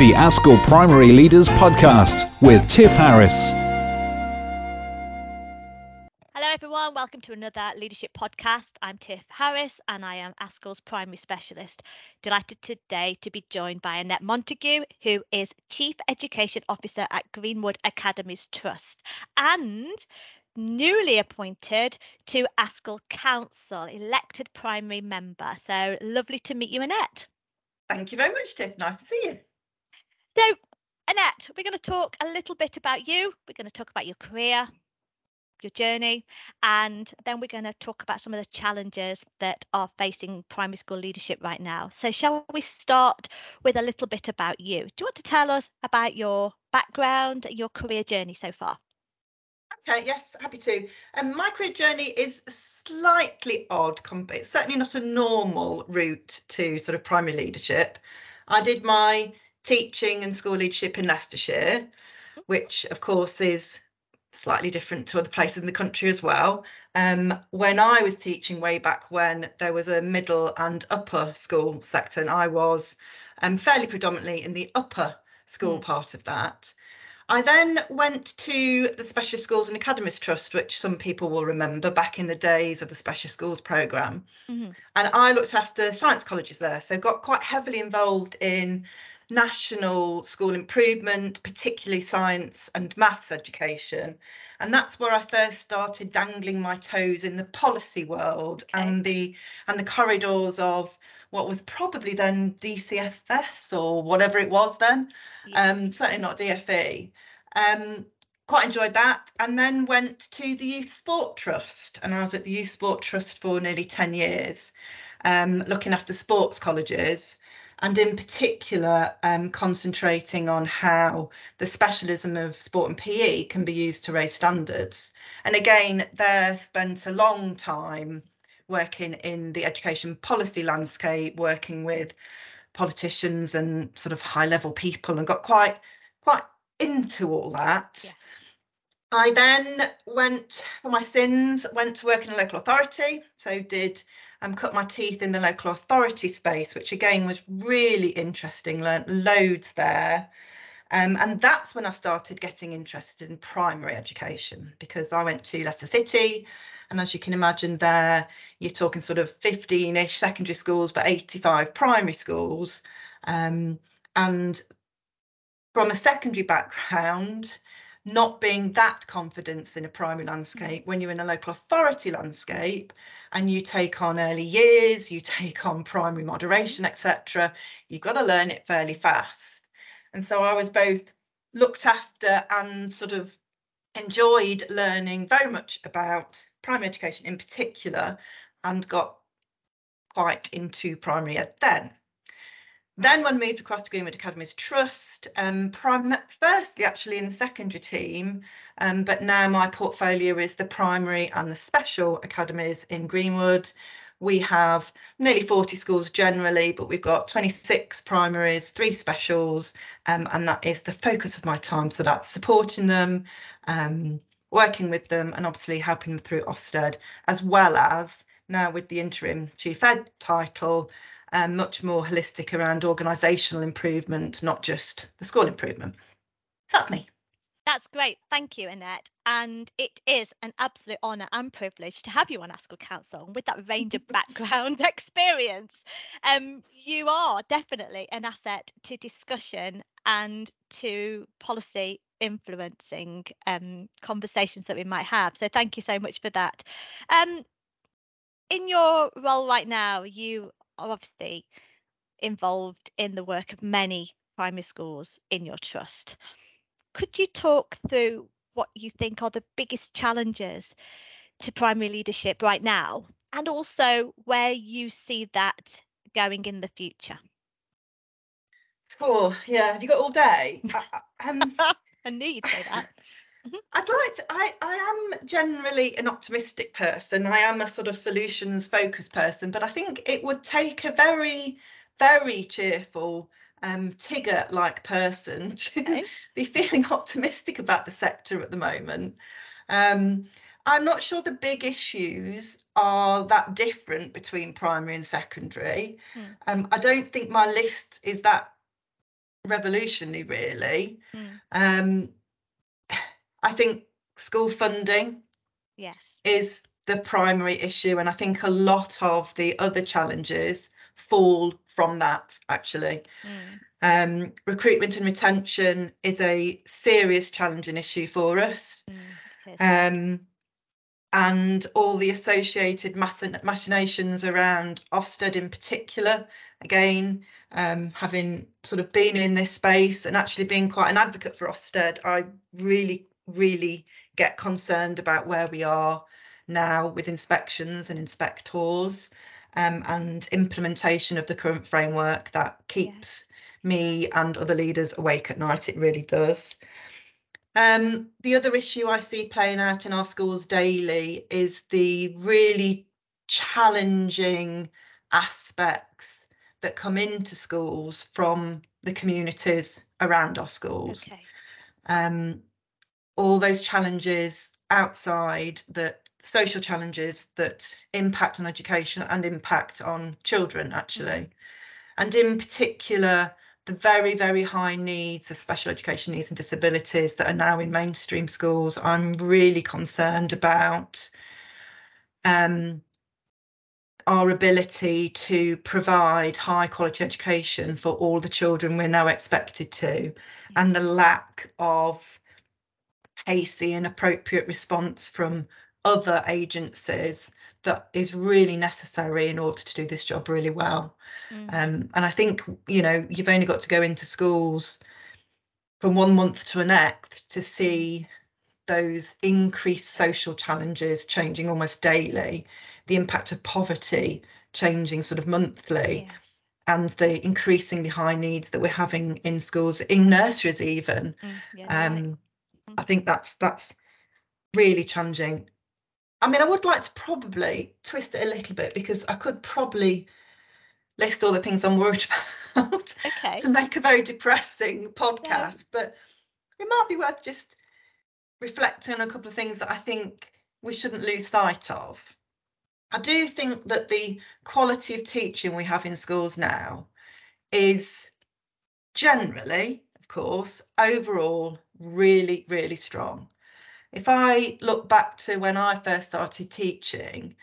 the ASCL Primary Leaders Podcast with Tiff Harris. Hello, everyone. Welcome to another leadership podcast. I'm Tiff Harris and I am ASCL's primary specialist. Delighted today to be joined by Annette Montague, who is Chief Education Officer at Greenwood Academies Trust and newly appointed to ASCL Council, elected primary member. So lovely to meet you, Annette. Thank you very much, Tiff. Nice to see you. So, Annette, we're going to talk a little bit about you. We're going to talk about your career, your journey, and then we're going to talk about some of the challenges that are facing primary school leadership right now. So, shall we start with a little bit about you? Do you want to tell us about your background, your career journey so far? Okay, yes, happy to. Um, my career journey is slightly odd. It's certainly not a normal route to sort of primary leadership. I did my teaching and school leadership in Leicestershire, which of course is slightly different to other places in the country as well. Um, when I was teaching way back when there was a middle and upper school sector, and I was um, fairly predominantly in the upper school mm. part of that. I then went to the Specialist Schools and Academies Trust, which some people will remember back in the days of the Special Schools programme. Mm-hmm. And I looked after science colleges there, so got quite heavily involved in national school improvement, particularly science and maths education. And that's where I first started dangling my toes in the policy world okay. and the and the corridors of what was probably then DCFS or whatever it was then. Yeah. Um, certainly not DFE. Um, quite enjoyed that and then went to the Youth Sport Trust and I was at the Youth Sport Trust for nearly 10 years um, looking after sports colleges and in particular um, concentrating on how the specialism of sport and PE can be used to raise standards. And again, there spent a long time working in the education policy landscape, working with politicians and sort of high level people and got quite quite into all that. Yes. I then went for my sins, went to work in a local authority, so did um, cut my teeth in the local authority space, which again was really interesting, learnt loads there. Um, and that's when I started getting interested in primary education because I went to Leicester City. And as you can imagine, there you're talking sort of 15 ish secondary schools, but 85 primary schools. Um, and from a secondary background, not being that confident in a primary landscape when you're in a local authority landscape and you take on early years you take on primary moderation etc you've got to learn it fairly fast. And so i was both looked after and sort of enjoyed learning very much about primary education in particular and got quite into primary ed then then when moved across to Greenwood Academies Trust, um, prim- firstly actually in the secondary team, um, but now my portfolio is the primary and the special academies in Greenwood. We have nearly 40 schools generally, but we've got 26 primaries, three specials, um, and that is the focus of my time. So that's supporting them, um, working with them, and obviously helping them through Ofsted, as well as now with the interim chief ed title, um, much more holistic around organisational improvement, not just the school improvement. So that's me. That's great. Thank you, Annette. And it is an absolute honour and privilege to have you on ASCL Council with that range of background experience. Um, you are definitely an asset to discussion and to policy influencing um, conversations that we might have. So thank you so much for that. Um, in your role right now, you are obviously involved in the work of many primary schools in your trust. Could you talk through what you think are the biggest challenges to primary leadership right now and also where you see that going in the future? Oh, yeah. Have you got all day? Um, I knew you'd say that. Mm-hmm. I'd like to, I, I am generally an optimistic person. I am a sort of solutions focused person, but I think it would take a very, very cheerful, um, Tigger like person to okay. be feeling optimistic about the sector at the moment. Um, I'm not sure the big issues are that different between primary and secondary. Hmm. Um, I don't think my list is that revolutionary, really. Mm. Um, I think school funding Yes. is the primary issue, and I think a lot of the other challenges fall from that actually. Mm. Um, recruitment and retention is a serious challenging issue for us. Mm. Um, and all the associated machinations around Ofsted in particular. Again, um, having sort of been in this space and actually being quite an advocate for Ofsted, I really, really get concerned about where we are now with inspections and inspectors um, and implementation of the current framework that keeps me and other leaders awake at night. It really does. Um, the other issue I see playing out in our schools daily is the really challenging aspects that come into schools from the communities around our schools. okay. Um, all those challenges outside that social challenges that impact on education and impact on children actually. And in particular the very very high needs of special education needs and disabilities that are now in mainstream schools i'm really concerned about um, our ability to provide high quality education for all the children we're now expected to and the lack of hasty and appropriate response from other agencies that is really necessary in order to do this job really well. Mm. Um, and I think, you know, you've only got to go into schools from one month to the next to see those increased social challenges changing almost daily, the impact of poverty changing sort of monthly, yes. and the increasingly high needs that we're having in schools, in nurseries even. Mm. Yeah, you're right. I think that's that's really challenging. I mean, I would like to probably twist it a little bit because I could probably list all the things I'm worried about Okay. to make a very depressing podcast, but it might be worth just reflecting on a couple of things that I think we shouldn't lose sight of. I do think that the quality of teaching we have in schools now is generally, of course, overall really, really strong. If I look back to when I first started teaching,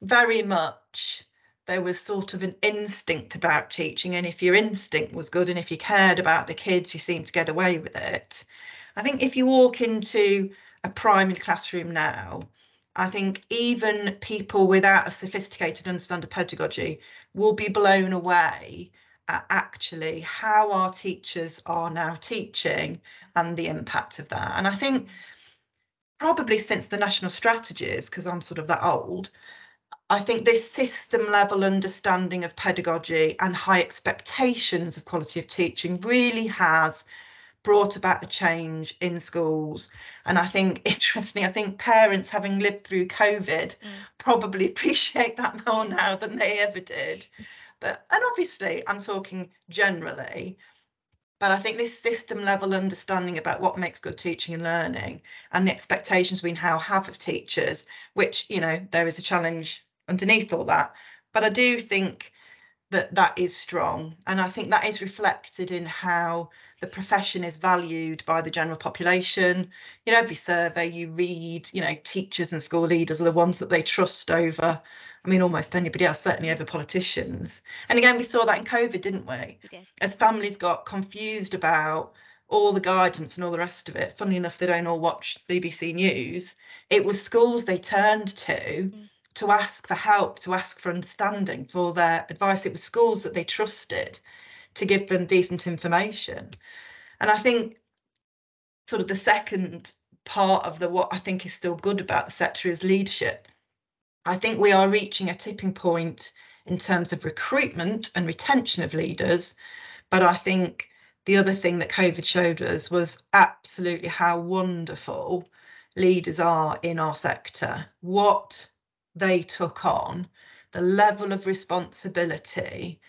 very much there was sort of an instinct about teaching, and if your instinct was good and if you cared about the kids, you seemed to get away with it. I think if you walk into a primary classroom now, I think even people without a sophisticated understanding of pedagogy will be blown away actually how our teachers are now teaching and the impact of that. And I think probably since the national strategies, because I'm sort of that old, I think this system level understanding of pedagogy and high expectations of quality of teaching really has brought about a change in schools. And I think, interestingly, I think parents having lived through COVID Mm. probably appreciate that more now than they ever did. But, and obviously, I'm talking generally, but I think this system level understanding about what makes good teaching and learning and the expectations we now have of teachers, which, you know, there is a challenge underneath all that. But I do think that that is strong. And I think that is reflected in how the profession is valued by the general population. You know, every survey you read, you know, teachers and school leaders are the ones that they trust over, I mean, almost anybody else, certainly over politicians. And again, we saw that in COVID, didn't we? We did. As families got confused about all the guidance and all the rest of it, funnily enough, they don't all watch BBC News. It was schools they turned to mm. to ask for help, to ask for understanding, for their advice. It was schools that they trusted to give them decent information. And I think sort of the second part of the what I think is still good about the sector is leadership. I think we are reaching a tipping point in terms of recruitment and retention of leaders. But I think the other thing that COVID showed us was absolutely how wonderful leaders are in our sector. What they took on, the level of responsibility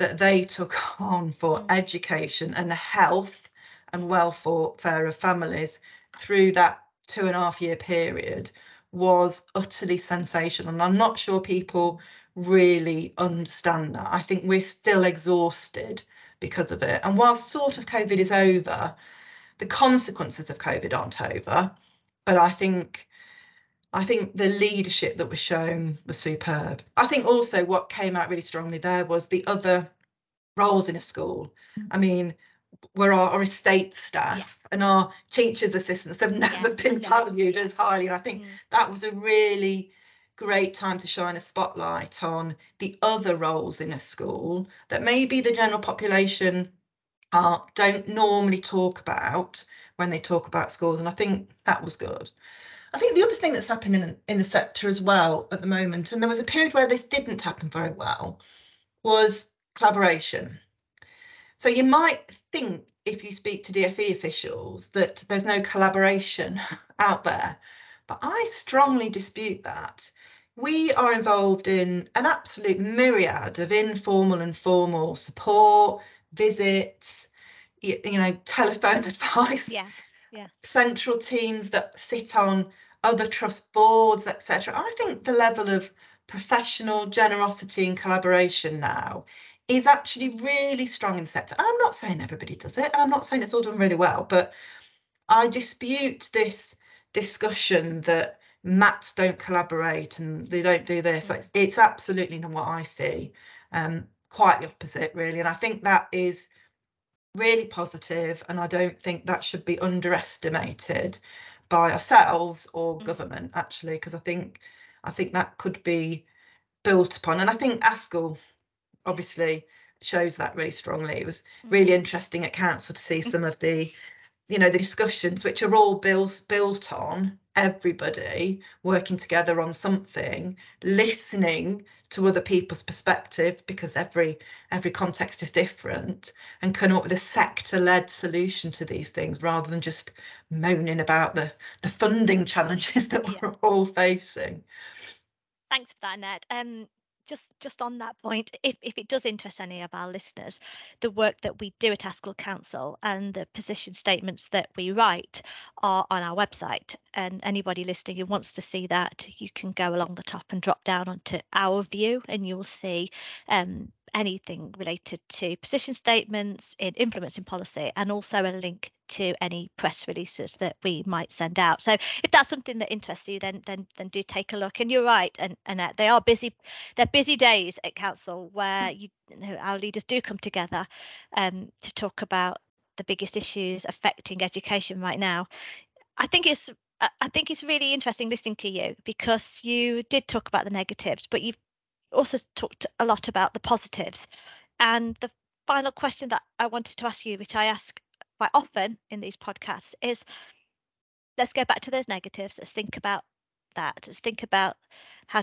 that they took on for Mm. education and the health and welfare of families through that two and a half year period was utterly sensational. And I'm not sure people really understand that. I think we're still exhausted because of it. And whilst sort of COVID is over, the consequences of COVID aren't over. But I think I think the leadership that was shown was superb. I think also what came out really strongly there was the other roles in a school. Mm. I mean, were our, our estate staff yeah. and our teachers' assistants. They've never yeah, been valued as highly. And I think mm. that was a really great time to shine a spotlight on the other roles in a school that maybe the general population don't normally talk about when they talk about schools. And I think that was good. I think the other thing that's happening in, in the sector as well at the moment, and there was a period where this didn't happen very well, was collaboration. So you might think if you speak to DFE officials that there's no collaboration out there, but I strongly dispute that. We are involved in an absolute myriad of informal and formal support, visits, you, you know, telephone advice. Yes yes. central teams that sit on other trust boards, etc. I think the level of professional generosity and collaboration now is actually really strong in the sector. I'm not saying everybody does it. I'm not saying it's all done really well, but I dispute this discussion that MATs don't collaborate and they don't do this. It's, it's absolutely not what I see. Um, quite the opposite, really. And I think that is really positive, and I don't think that should be underestimated by ourselves or mm. government actually, because I think I think that could be built upon, and I think ASCL obviously shows that really strongly. It was really mm. interesting at council to see some of the you know the discussions which are all built built on everybody working together on something listening to other people's perspective because every every context is different and come up with a sector led solution to these things rather than just moaning about the the funding challenges that yeah. we're all facing thanks for that Annette. um just just on that point, if, if it does interest any of our listeners, the work that we do at ASCL Council and the position statements that we write are on our website. And anybody listening who wants to see that, you can go along the top and drop down onto our view, and you'll see um, anything related to position statements in implementing policy and also a link to any press releases that we might send out. So if that's something that interests you, then then then do take a look. And you're right, and and they are busy. They're busy days at council where you, you know, our leaders do come together um, to talk about the biggest issues affecting education right now. I think it's I think it's really interesting listening to you because you did talk about the negatives, but you've also talked a lot about the positives. And the final question that I wanted to ask you, which I ask quite often in these podcasts, is let's go back to those negatives. Let's think about that. Let's think about how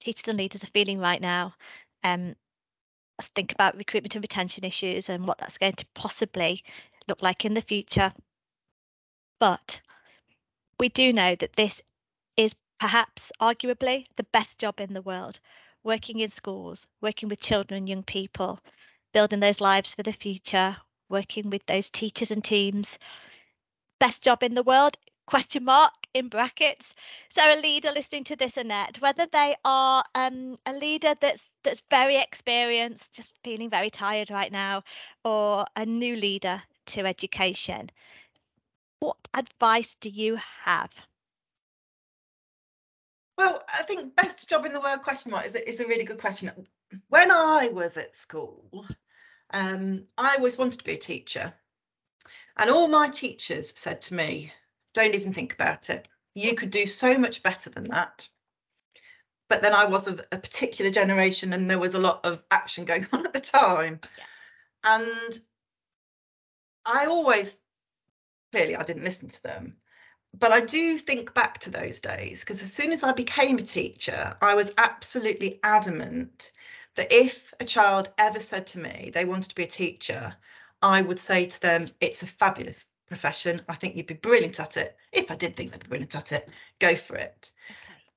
teachers and leaders are feeling right now. Um, let's think about recruitment and retention issues and what that's going to possibly look like in the future. But we do know that this is perhaps arguably the best job in the world working in schools, working with children and young people, building those lives for the future, working with those teachers and teams. Best job in the world? Question mark in brackets. So a leader listening to this, Annette, whether they are um, a leader that's that's very experienced, just feeling very tired right now, or a new leader to education, what advice do you have? Well, I think best job in the world question mark is a, is a really good question. When I was at school, um, I always wanted to be a teacher. And all my teachers said to me, don't even think about it. You could do so much better than that. But then I was of a particular generation and there was a lot of action going on at the time. And I always, clearly, I didn't listen to them but I do think back to those days because as soon as I became a teacher, I was absolutely adamant that if a child ever said to me they wanted to be a teacher, I would say to them, it's a fabulous profession. I think you'd be brilliant at it. If I did think they'd be brilliant at it, go for it.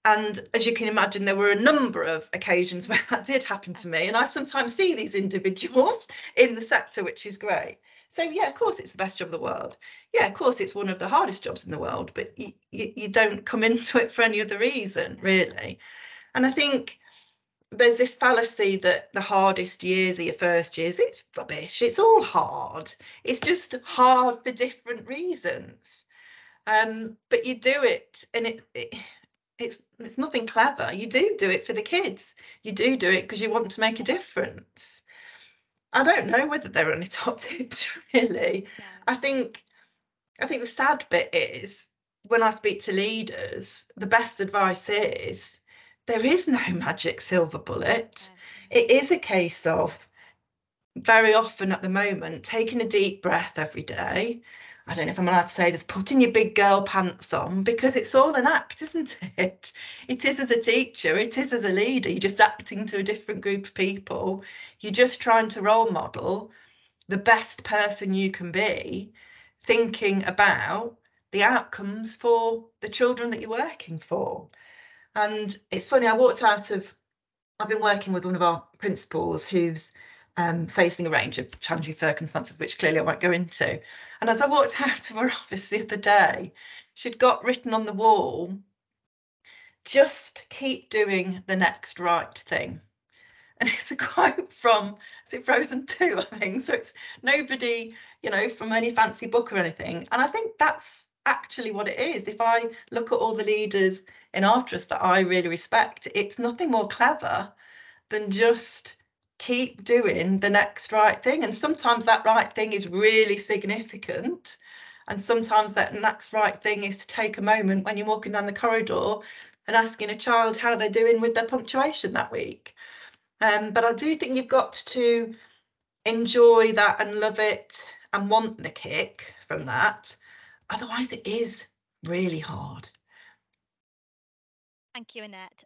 And as you can imagine, there were a number of occasions where that did happen to me. And I sometimes see these individuals in the sector, which is great. So yeah, of course it's the best job in the world. Yeah, of course it's one of the hardest jobs in the world, but you, you, you don't come into it for any other reason, really. And I think there's this fallacy that the hardest years are your first years. It's rubbish. It's all hard. It's just hard for different reasons. Um, but you do it, and it it's it's nothing clever. You do do it for the kids. You do do it because you want to make a difference. I don't know whether there are any top tips really. Yeah. I think I think the sad bit is when I speak to leaders, the best advice is there is no magic silver bullet. Yeah. It is a case of very often at the moment taking a deep breath every day I don't know if I'm allowed to say this, putting your big girl pants on because it's all an act, isn't it? It is as a teacher, it is as a leader. You're just acting to a different group of people. You're just trying to role model the best person you can be, thinking about the outcomes for the children that you're working for. And it's funny, I walked out of, I've been working with one of our principals who's um, facing a range of challenging circumstances, which clearly I won't go into. And as I walked out of her office the other day, she'd got written on the wall, just keep doing the next right thing. And it's a quote from, is it Frozen 2, I think? So it's nobody, you know, from any fancy book or anything. And I think that's actually what it is. If I look at all the leaders in our trust that I really respect, it's nothing more clever than just keep doing the next right thing. And sometimes that right thing is really significant. And sometimes that next right thing is to take a moment when you're walking down the corridor and asking a child how they're doing with their punctuation that week. Um, but I do think you've got to enjoy that and love it and want the kick from that. Otherwise, it is really hard. Thank you, Annette.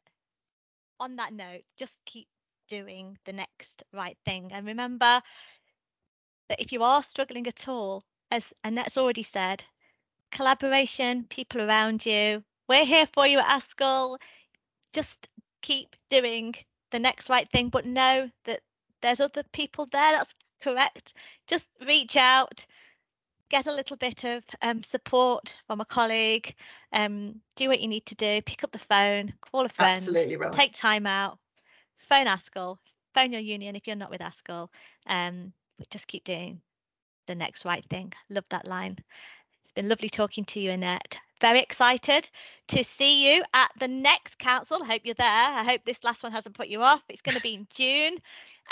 On that note, just keep doing the next right thing. And remember that if you are struggling at all, as Annette's already said, collaboration, people around you, we're here for you at ASCL. Just keep doing the next right thing, but know that there's other people there. That's correct. Just reach out, get a little bit of um, support from a colleague, um, do what you need to do, pick up the phone, call a friend, Absolutely right. take time out, phone ASCL, phone your union if you're not with ASCL. Um, but just keep doing the next right thing. Love that line. It's been lovely talking to you, Annette. Very excited to see you at the next council. I hope you're there. I hope this last one hasn't put you off. It's going to be in June.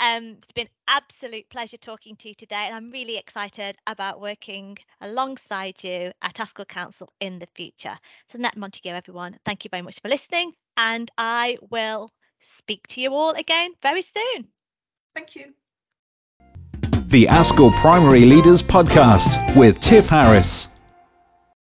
Um, it's been absolute pleasure talking to you today, and I'm really excited about working alongside you at ASCL Council in the future. So, Annette Montague, everyone, thank you very much for listening, and I will speak to you all again very soon. Thank you. The ASCL Primary Leaders Podcast with Tiff Harris.